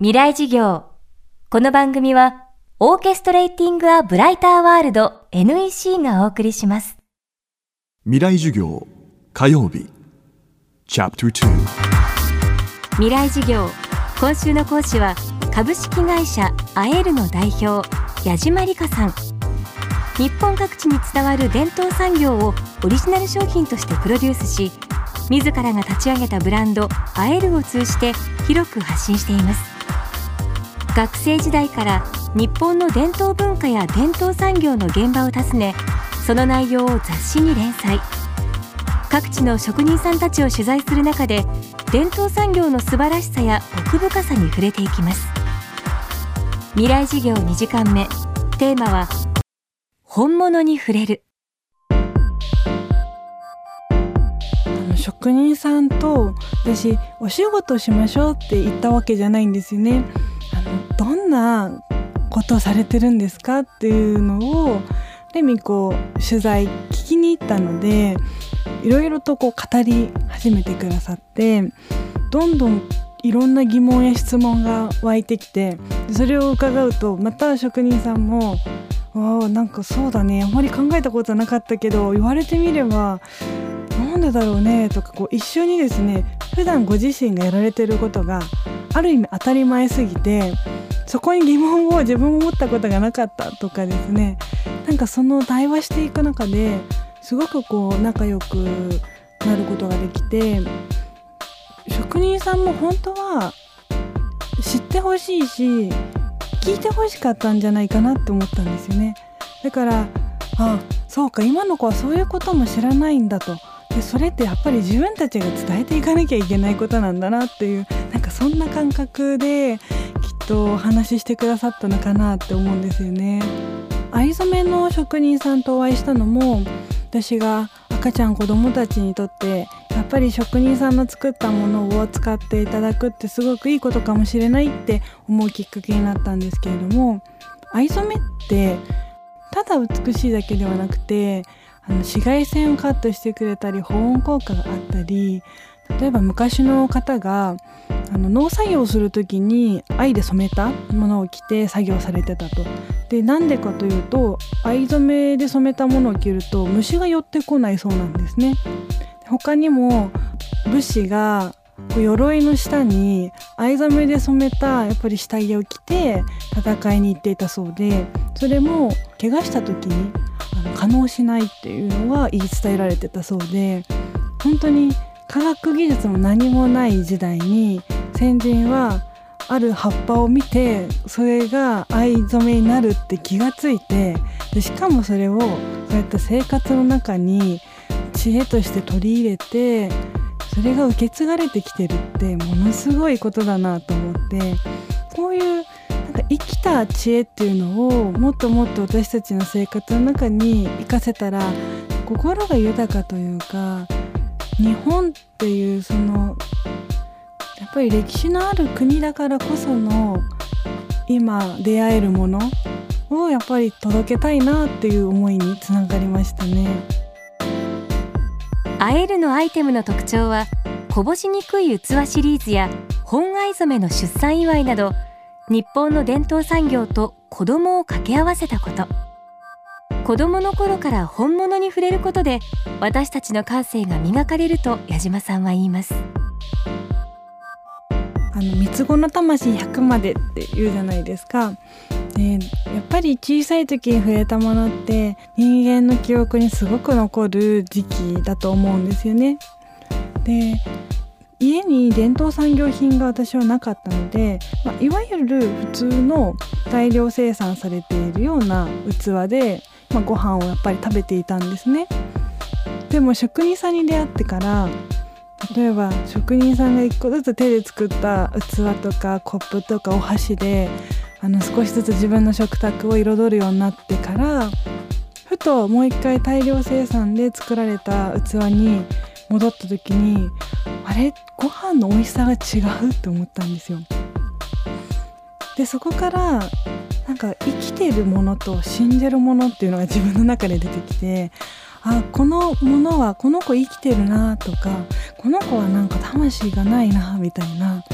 未来事業。この番組はオーケストレーティング・ア・ブライター・ワールド NEC がお送りします。未来授業火曜日。チャプター未来事業。今週の講師は株式会社アエルの代表矢島理香さん。日本各地に伝わる伝統産業をオリジナル商品としてプロデュースし自らが立ち上げたブランドアエルを通じて広く発信しています学生時代から日本の伝統文化や伝統産業の現場を訪ねその内容を雑誌に連載。各地の職人さんたちを取材する中で伝統産業の素晴らしさや奥深さに触れていきます。未来事業2時間目。テーマは本物に触れる。職人さんと私お仕事しましょうって言ったわけじゃないんですよね。あのどんなことをされてるんですかっていうのをレミこう取材聞きに行ったのでいろいろとこう語り始めてくださってどんどんいろんな疑問や質問が湧いてきてそれを伺うとまた職人さんも「あなんかそうだねあんまり考えたことはなかったけど言われてみればなんでだろうねとかこう一緒にですね普段ご自身がやられてることがある意味当たり前すぎてそこに疑問を自分も持ったことがなかったとかですね。なんかその対話していく中ですごくこう仲良くなることができて職人さんも本当は知ってほしいし聞いてほしかったんじゃないかなって思ったんですよね。だからあそうか今の子はそういうことも知らないんだと。でそれってやっぱり自分たちが伝えていかなきゃいけないことなんだなっていうなんかそんな感覚できっとお話ししてくださったのかなって思うんですよね。藍染めの職人さんとお会いしたのも私が赤ちゃん子供たちにとってやっぱり職人さんの作ったものを使っていただくってすごくいいことかもしれないって思うきっかけになったんですけれども藍染めってただ美しいだけではなくてあの紫外線をカットしてくれたり保温効果があったり例えば昔の方があの農作業をする時に藍で染めたものを着て作業されてたと。でなんでかというと藍染めで染めたものを着ると虫が寄ってこないそうなんですね。他にも武士が鎧の下に藍染めで染めたやっぱり下着を着て戦いに行っていたそうでそれも怪我した時に可能しないっていうのが言い伝えられてたそうで本当に科学技術も何もない時代に先人はある葉っぱを見てそれが藍染めになるって気がついてでしかもそれをそうやって生活の中に知恵として取り入れてそれが受け継がれてきてるってものすごいことだなと思ってこういうなんか生きた知恵っていうのをもっともっと私たちの生活の中に生かせたら心が豊かというか日本っていうそのやっぱり歴史のある国だからこその今出会えるものをやっぱり届けたいなっていう思いにつながりましたね。アエルのアイテムの特徴はこぼしにくい器シリーズや本藍染めの出産祝いなど日本の伝統産業と子供を掛け合わせたこと子供の頃から本物に触れることで私たちの感性が磨かれると矢島さんは言いますあの三つ子の魂100までって言うじゃないですか。でやっぱり小さい時に触れたものって人間の記憶にすごく残る時期だと思うんですよね。で家に伝統産業品が私はなかったので、まあ、いわゆる普通の大量生産されているような器で、まあ、ご飯をやっぱり食べていたんですね。でも職人さんに出会ってから例えば職人さんが一個ずつ手で作った器とかコップとかお箸であの少しずつ自分の食卓を彩るようになってからふともう一回大量生産で作られた器に戻った時にあれ？ご飯の美味しさが違うって思ったんですよ。でそこからなんか生きてるものと信じるものっていうのが自分の中で出てきてあこのものはこの子生きてるなとかこの子はなんか魂がないなみたいな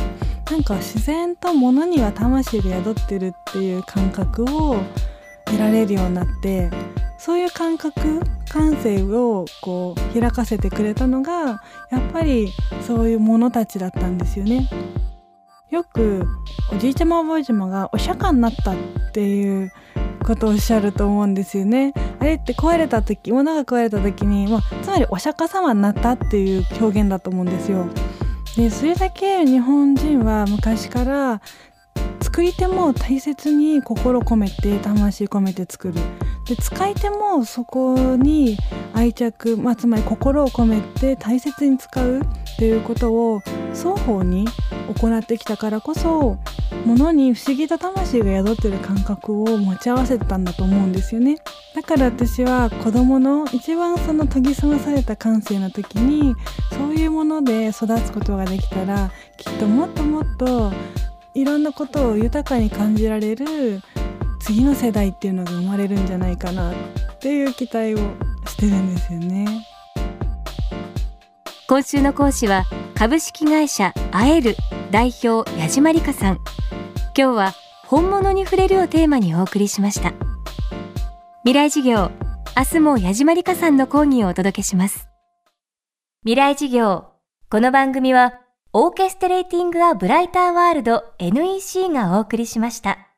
なんか自然と物には魂が宿ってるっていう感覚を得られるようになってそういう感覚感性をこう開かせてくれたのがやっぱりそういうものたちだったんですよね。よくおじいちゃまおばあちゃまがお釈迦になったっていうことをおっしゃると思うんですよね。あれって壊れた時物が壊れた時に、まあ、つまりお釈迦様になったっていう表現だと思うんですよ。でそれだけ日本人は昔から作り手も大切に心込めて魂込めて作るで使い手もそこに愛着、まあ、つまり心を込めて大切に使うっていうことを双方に行ってきたからこそ物に不思議な魂が宿ってる感覚を持ち合わせたんだと思うんですよね。だから私は子供の一番その研ぎ澄まされた感性の時にそういうもので育つことができたらきっともっともっといろんなことを豊かに感じられる次の世代っていうのが生まれるんじゃないかなっていう期待をしてるんですよね。今週の講師は株式会社アエル代表矢島理香さん。今日は本物に触れるをテーマにお送りしました未来事業明日も矢島理香さんの講義をお届けします未来事業この番組はオーケストレーティング・ア・ブライター・ワールド NEC がお送りしました。